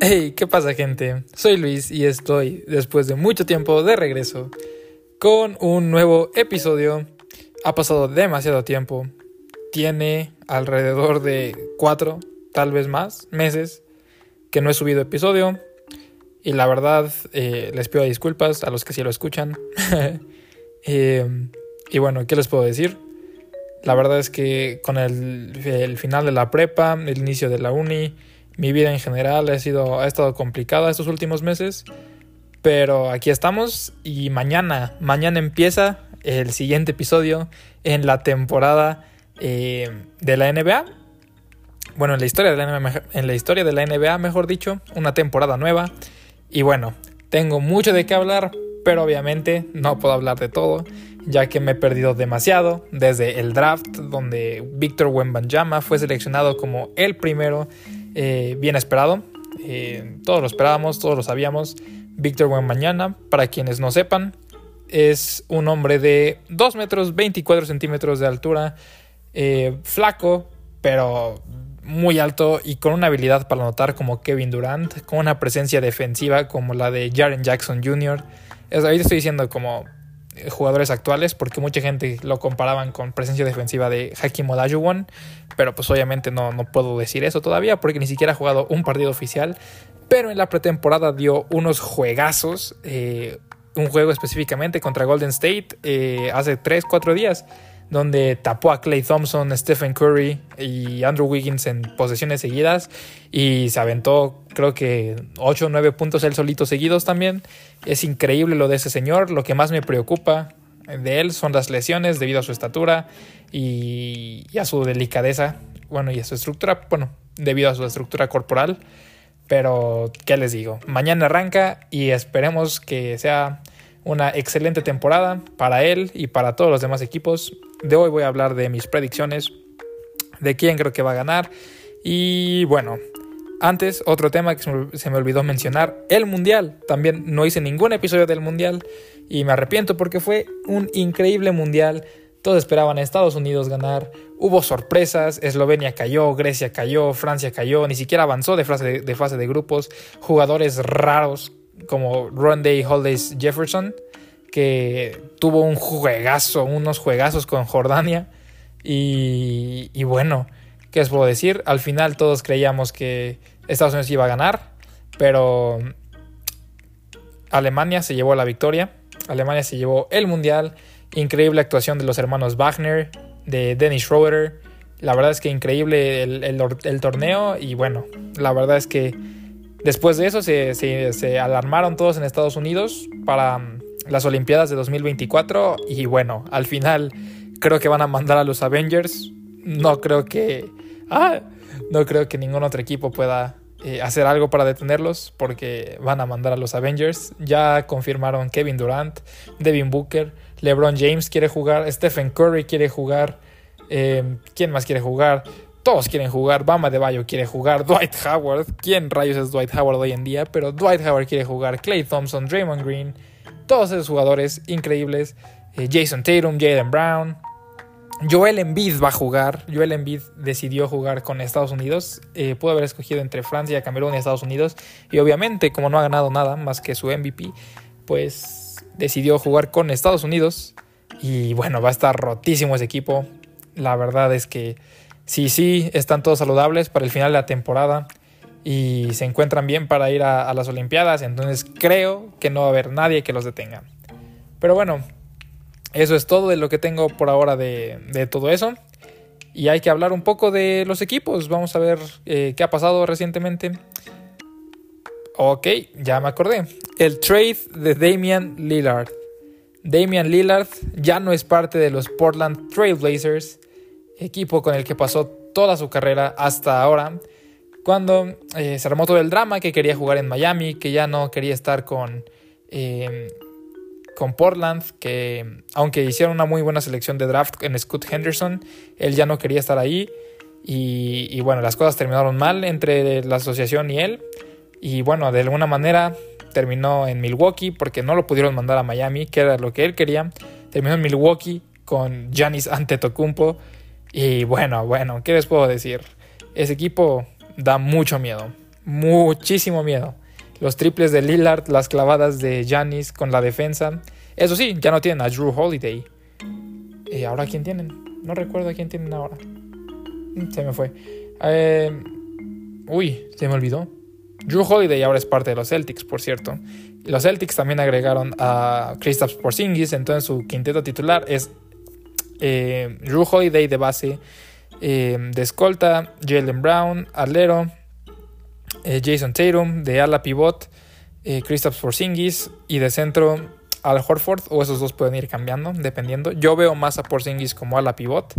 Hey, ¿qué pasa gente? Soy Luis y estoy, después de mucho tiempo, de regreso con un nuevo episodio. Ha pasado demasiado tiempo. Tiene alrededor de cuatro, tal vez más, meses que no he subido episodio. Y la verdad, eh, les pido disculpas a los que sí lo escuchan. Eh, y bueno, ¿qué les puedo decir? La verdad es que con el, el final de la prepa, el inicio de la uni, mi vida en general ha, sido, ha estado complicada estos últimos meses. Pero aquí estamos y mañana, mañana empieza el siguiente episodio en la temporada eh, de la NBA. Bueno, en la, historia de la NBA, en la historia de la NBA, mejor dicho, una temporada nueva. Y bueno, tengo mucho de qué hablar, pero obviamente no puedo hablar de todo, ya que me he perdido demasiado desde el draft, donde Víctor Wembanyama fue seleccionado como el primero eh, bien esperado. Eh, todos lo esperábamos, todos lo sabíamos. Víctor Wembanyama, para quienes no sepan, es un hombre de 2 metros 24 centímetros de altura, eh, flaco, pero muy alto y con una habilidad para anotar como Kevin Durant, con una presencia defensiva como la de Jaren Jackson Jr. Es, ahorita estoy diciendo como jugadores actuales, porque mucha gente lo comparaban con presencia defensiva de Hakim Olajuwon, pero pues obviamente no, no puedo decir eso todavía porque ni siquiera ha jugado un partido oficial, pero en la pretemporada dio unos juegazos, eh, un juego específicamente contra Golden State eh, hace 3-4 días, donde tapó a Clay Thompson, Stephen Curry y Andrew Wiggins en posesiones seguidas y se aventó creo que 8 o 9 puntos él solito seguidos también. Es increíble lo de ese señor, lo que más me preocupa de él son las lesiones debido a su estatura y, a su delicadeza, bueno, y a su estructura, bueno, debido a su estructura corporal. Pero, ¿qué les digo? Mañana arranca y esperemos que sea una excelente temporada para él y para todos los demás equipos. De hoy voy a hablar de mis predicciones, de quién creo que va a ganar. Y bueno, antes otro tema que se me olvidó mencionar, el Mundial. También no hice ningún episodio del Mundial y me arrepiento porque fue un increíble Mundial. Todos esperaban a Estados Unidos ganar. Hubo sorpresas. Eslovenia cayó, Grecia cayó, Francia cayó. Ni siquiera avanzó de fase de, de fase de grupos. Jugadores raros como Ronday Holdays Jefferson que tuvo un juegazo, unos juegazos con Jordania. Y, y, bueno, ¿qué os puedo decir? Al final todos creíamos que Estados Unidos iba a ganar, pero Alemania se llevó la victoria. Alemania se llevó el mundial. Increíble actuación de los hermanos Wagner, de Dennis Schroeder. La verdad es que increíble el, el torneo. Y bueno, la verdad es que después de eso se, se, alarmaron todos en Estados Unidos para las Olimpiadas de 2024 y bueno, al final creo que van a mandar a los Avengers. No creo que... Ah, no creo que ningún otro equipo pueda eh, hacer algo para detenerlos porque van a mandar a los Avengers. Ya confirmaron Kevin Durant, Devin Booker, LeBron James quiere jugar, Stephen Curry quiere jugar. Eh, ¿Quién más quiere jugar? Todos quieren jugar. Bama de Bayo quiere jugar. Dwight Howard. ¿Quién rayos es Dwight Howard hoy en día? Pero Dwight Howard quiere jugar. Clay Thompson, Draymond Green todos esos jugadores increíbles. Eh, Jason Tatum, Jalen Brown. Joel Embiid va a jugar. Joel Embiid decidió jugar con Estados Unidos. Eh, pudo haber escogido entre Francia, Camerún y Estados Unidos. Y obviamente, como no ha ganado nada más que su MVP, pues decidió jugar con Estados Unidos. Y bueno, va a estar rotísimo ese equipo. La verdad es que sí, sí, están todos saludables para el final de la temporada y se encuentran bien para ir a, las Olimpiadas, entonces creo que no va a haber nadie que los detenga. Pero bueno, eso es todo de lo que tengo por ahora de, de todo eso. Y hay que hablar un poco de los equipos. Vamos a ver eh, qué ha pasado recientemente. Ok, ya me acordé. El trade de Damian Lillard. Damian Lillard ya no es parte de los Portland Trailblazers, equipo con el que pasó toda su carrera hasta ahora cuando eh, se armó todo el drama que quería jugar en Miami, que ya no quería estar con, eh, con Portland, que aunque hicieron una muy buena selección de draft en Scott Henderson, él ya no quería estar ahí. Y, y, bueno, las cosas terminaron mal entre la asociación y él. Y bueno, de alguna manera terminó en Milwaukee porque no lo pudieron mandar a Miami, que era lo que él quería. Terminó en Milwaukee con Giannis Antetokounmpo. Y bueno, bueno, ¿qué les puedo decir? Ese equipo da mucho miedo. muchísimo miedo. Los triples de Lillard, las clavadas de Janis con la defensa. Eso sí, ya no tienen a Drew Holiday. ¿Y ahora quién tienen? No recuerdo a quién tienen ahora. Mm, se me fue. Eh, uy, se me olvidó. Drew Holiday ahora es parte de los Celtics, por cierto. Los Celtics también agregaron a Kristaps Porzingis, entonces su quinteto titular es eh, Drew Holiday de base, eh, de escolta, Jalen Brown, alero, eh, Jason Tatum, de ala pivot, eh, Kristaps Porzingis y de centro Al Horford, o esos dos pueden ir cambiando, dependiendo. Yo veo más a Porzingis como ala pivot,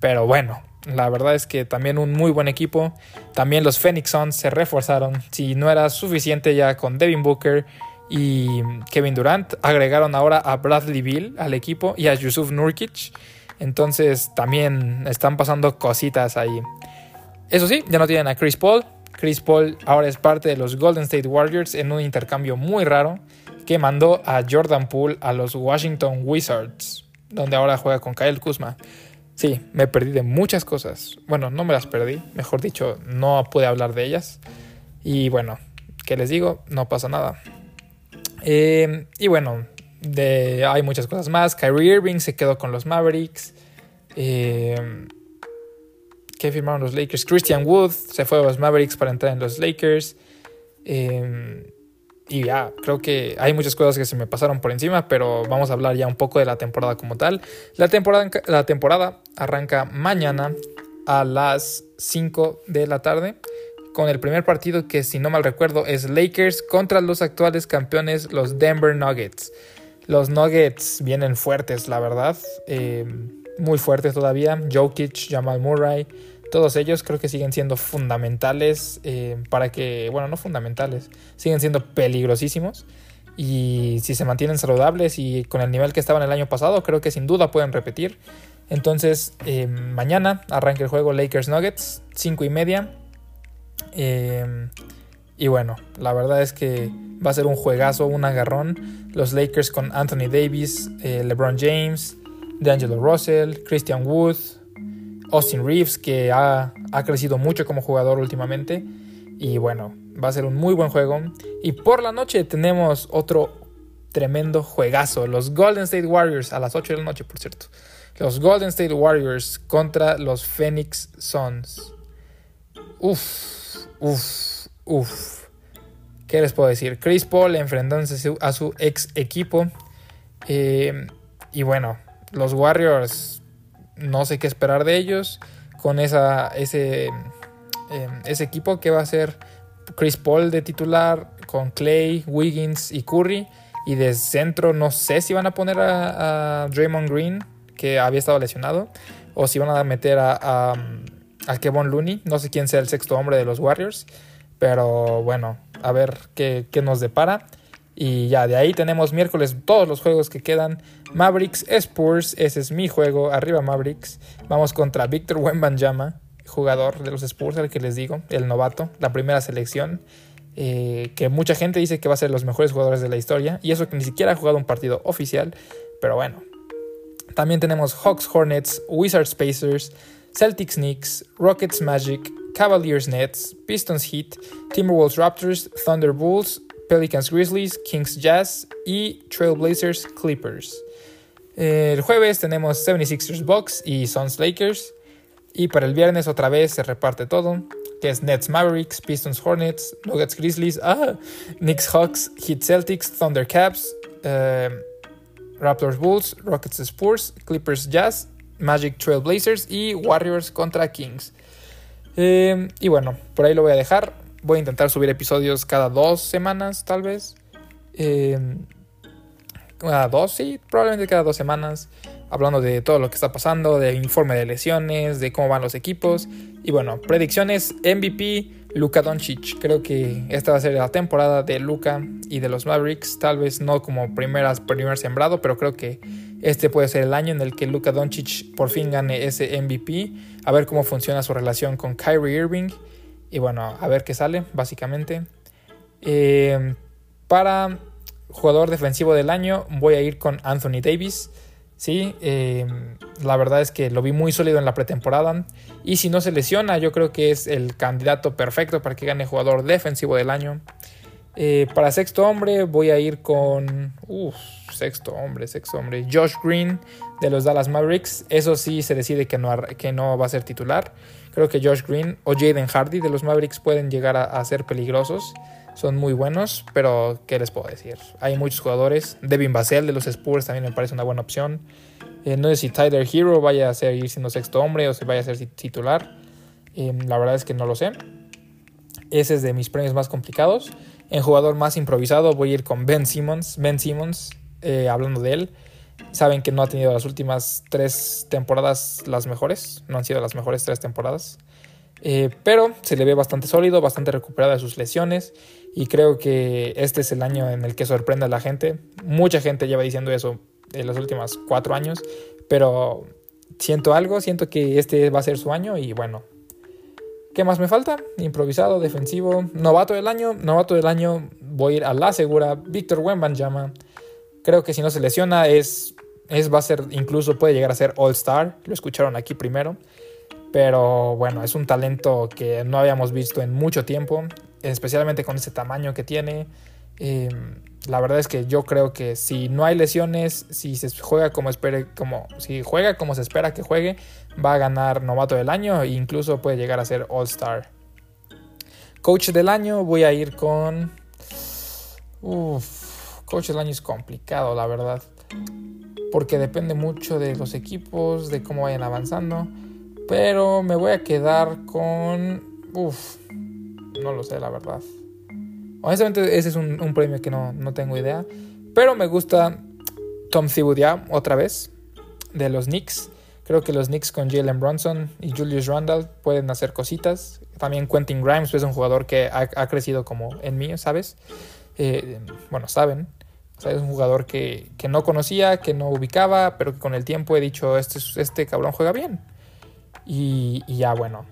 pero bueno, la verdad es que también un muy buen equipo. También los Phoenix Suns se reforzaron. Si no era suficiente ya con Devin Booker y Kevin Durant, agregaron ahora a Bradley Bill al equipo y a Yusuf Nurkic. Entonces también están pasando cositas ahí. Eso sí, ya no tienen a Chris Paul. Chris Paul ahora es parte de los Golden State Warriors en un intercambio muy raro que mandó a Jordan Poole a los Washington Wizards, donde ahora juega con Kyle Kuzma. Sí, me perdí de muchas cosas. Bueno, no me las perdí, mejor dicho, no pude hablar de ellas. Y bueno, ¿qué les digo? No pasa nada. Eh, y bueno, de, hay muchas cosas más. Kyrie Irving se quedó con los Mavericks. Eh, ¿Qué firmaron los Lakers? Christian Wood se fue a los Mavericks para entrar en los Lakers. Eh, y ya, creo que hay muchas cosas que se me pasaron por encima, pero vamos a hablar ya un poco de la temporada como tal. La temporada, la temporada arranca mañana a las 5 de la tarde con el primer partido que si no mal recuerdo es Lakers contra los actuales campeones los Denver Nuggets. Los Nuggets vienen fuertes, la verdad, eh, muy fuertes todavía. Jokic, Jamal Murray, todos ellos creo que siguen siendo fundamentales eh, para que, bueno, no fundamentales, siguen siendo peligrosísimos. Y si se mantienen saludables y con el nivel que estaban el año pasado, creo que sin duda pueden repetir. Entonces, eh, mañana arranca el juego Lakers Nuggets, 5 y media. Eh, y bueno, la verdad es que va a ser un juegazo, un agarrón. Los Lakers con Anthony Davis, LeBron James, D'Angelo Russell, Christian Wood, Austin Reeves, que ha, crecido mucho como jugador últimamente. Y bueno, va a ser un muy buen juego. Y por la noche tenemos otro tremendo juegazo. Los Golden State Warriors a las 8 de la noche, por cierto. Los Golden State Warriors contra los Phoenix Suns. Uf, uf, uf. ¿Qué les puedo decir? Chris Paul enfrentándose a su ex equipo. Eh, y bueno, los Warriors no sé qué esperar de ellos con esa, ese, em, ese equipo que va a ser Chris Paul de titular con Clay, Wiggins y Curry. Y de centro no sé si van a poner a, Draymond Green, que había estado lesionado, o si van a meter a, a, a, Kevon Looney. No sé quién sea el sexto hombre de los Warriors, pero bueno, a ver qué, qué nos depara. Y ya de ahí tenemos miércoles todos los juegos que quedan. Mavericks Spurs, ese es mi juego. Arriba Mavericks. Vamos contra Víctor Wembanyama, jugador de los Spurs, el que les digo, el novato, la primera selección. Eh, que mucha gente dice que va a ser los mejores jugadores de la historia. Y eso que ni siquiera ha jugado un partido oficial. Pero bueno. También tenemos Hawks Hornets, Wizards Pacers, Celtics Knicks, Rockets Magic, Cavaliers Nets, Pistons Heat, Timberwolves Raptors, Thunder Bulls, Pelicans Grizzlies, Kings Jazz y Trailblazers Clippers. El jueves tenemos 76ers Bucks y Suns Lakers. Y para el viernes otra vez se reparte todo, que es Nets Mavericks, Pistons Hornets, Nuggets Grizzlies, ah, Knicks Hawks, Heat Celtics, Thunder Caps, eh, Raptors Bulls, Rockets Spurs, Clippers Jazz, Magic Trailblazers y Warriors contra Kings. Eh, y bueno, por ahí lo voy a dejar. Voy a intentar subir episodios cada dos semanas, tal vez. Eh, cada dos, sí, probablemente cada dos semanas. Hablando de todo lo que está pasando, de informe de lesiones, de cómo van los equipos. Y bueno, predicciones MVP, Luka Doncic. Creo que esta va a ser la temporada de Luka y de los Mavericks. Tal vez no como primeras, primer sembrado, pero creo que este puede ser el año en el que Luka Doncic por fin gane ese MVP. A ver cómo funciona su relación con Kyrie Irving. Y bueno, a ver qué sale, básicamente. Eh, para jugador defensivo del año voy a ir con Anthony Davis. Sí, em, la verdad es que lo vi muy sólido en la pretemporada. Y si no se lesiona, yo creo que es el candidato perfecto para que gane jugador defensivo del año. Eh, para sexto hombre voy a ir con... Uf, sexto hombre, sexto hombre. Josh Green de los Dallas Mavericks. Eso sí se decide que no, que no va a ser titular. Creo que Josh Green o Jaden Hardy de los Mavericks pueden llegar a, ser peligrosos. Son muy buenos, pero ¿qué les puedo decir? Hay muchos jugadores. Devin Vassell de los Spurs también me parece una buena opción. Eh, no sé si Tyler Hero vaya a seguir siendo sexto hombre o si vaya a ser titular. Eh, la verdad es que no lo sé. Ese es de mis premios más complicados. En jugador más improvisado voy a ir con Ben Simmons. Ben Simmons, eh, hablando de él, saben que no ha tenido las últimas tres temporadas las mejores. No han sido las mejores tres temporadas. Eh, pero se le ve bastante sólido, bastante recuperado de sus lesiones. Y creo que este es el año en el que sorprende a la gente. Mucha gente lleva diciendo eso en los últimos cuatro años. Pero siento algo, siento que este va a ser su año. Y bueno, ¿Qué más me falta? Improvisado, defensivo, novato del año. Novato del año voy a ir a la segura. Víctor Wembanyama. Creo que si no se lesiona es, es va a ser incluso puede llegar a ser All Star. Lo escucharon aquí primero. Pero bueno, es un talento que no habíamos visto en mucho tiempo, especialmente con ese tamaño que tiene. Eh, la verdad es que yo creo que si no hay lesiones, si se juega como espere, como si juega como se espera que juegue, va a ganar novato del año e incluso puede llegar a ser All Star. Coach del año voy a ir con Uf, coach del año es complicado, la verdad. Porque depende mucho de los equipos, de cómo vayan avanzando. Pero me voy a quedar con. Uf, no lo sé, la verdad. Honestamente, ese es un, premio que no, tengo idea. Pero me gusta Tom Thibodeau otra vez, de los Knicks. Creo que los Knicks con Jalen Bronson y Julius Randall pueden hacer cositas. También Quentin Grimes es un jugador que ha, crecido como en mí, ¿sabes? Eh, bueno, saben. es un jugador que, no conocía, que no ubicaba, pero que con el tiempo he dicho, este, este cabrón juega bien. Y, y ya bueno.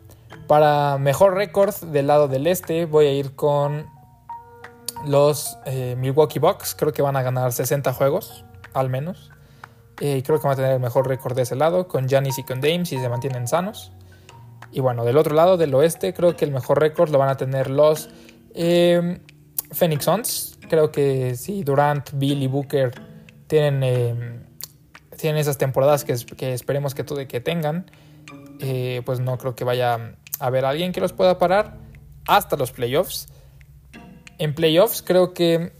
Para mejor récord del lado del este voy a ir con los eh, Milwaukee Bucks creo que van a ganar 60 juegos, al menos. Eh, creo que van a tener el mejor récord de ese lado, con Giannis y con Dame si se mantienen sanos. Y bueno, del otro lado, del oeste, creo que el mejor récord lo van a tener los eh, Phoenix Suns. Creo que si Durant, Bill y Booker tienen, tienen esas temporadas que, que esperemos que, que tengan, pues no creo que vaya a haber alguien que los pueda parar hasta los playoffs. En playoffs creo que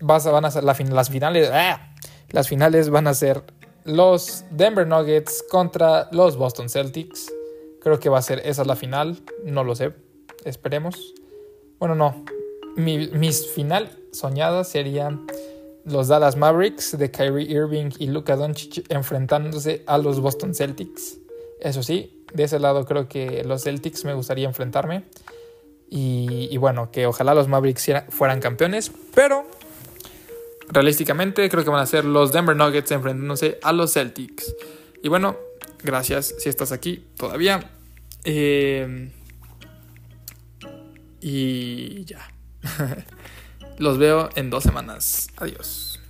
vas a, van a ser las finales. ¡ah! Las finales van a ser los Denver Nuggets contra los Boston Celtics. Creo que va a ser esa la final. No lo sé. Esperemos. Bueno, no. Mi, mis final soñadas serían los Dallas Mavericks de Kyrie Irving y Luka Doncic enfrentándose a los Boston Celtics. Eso sí, de ese lado creo que los Celtics me gustaría enfrentarme. Y, bueno, que ojalá los Mavericks fueran campeones. Pero realísticamente creo que van a ser los Denver Nuggets enfrentándose a los Celtics. Y bueno, gracias si estás aquí todavía. Eh, y ya. Los veo en dos semanas. Adiós.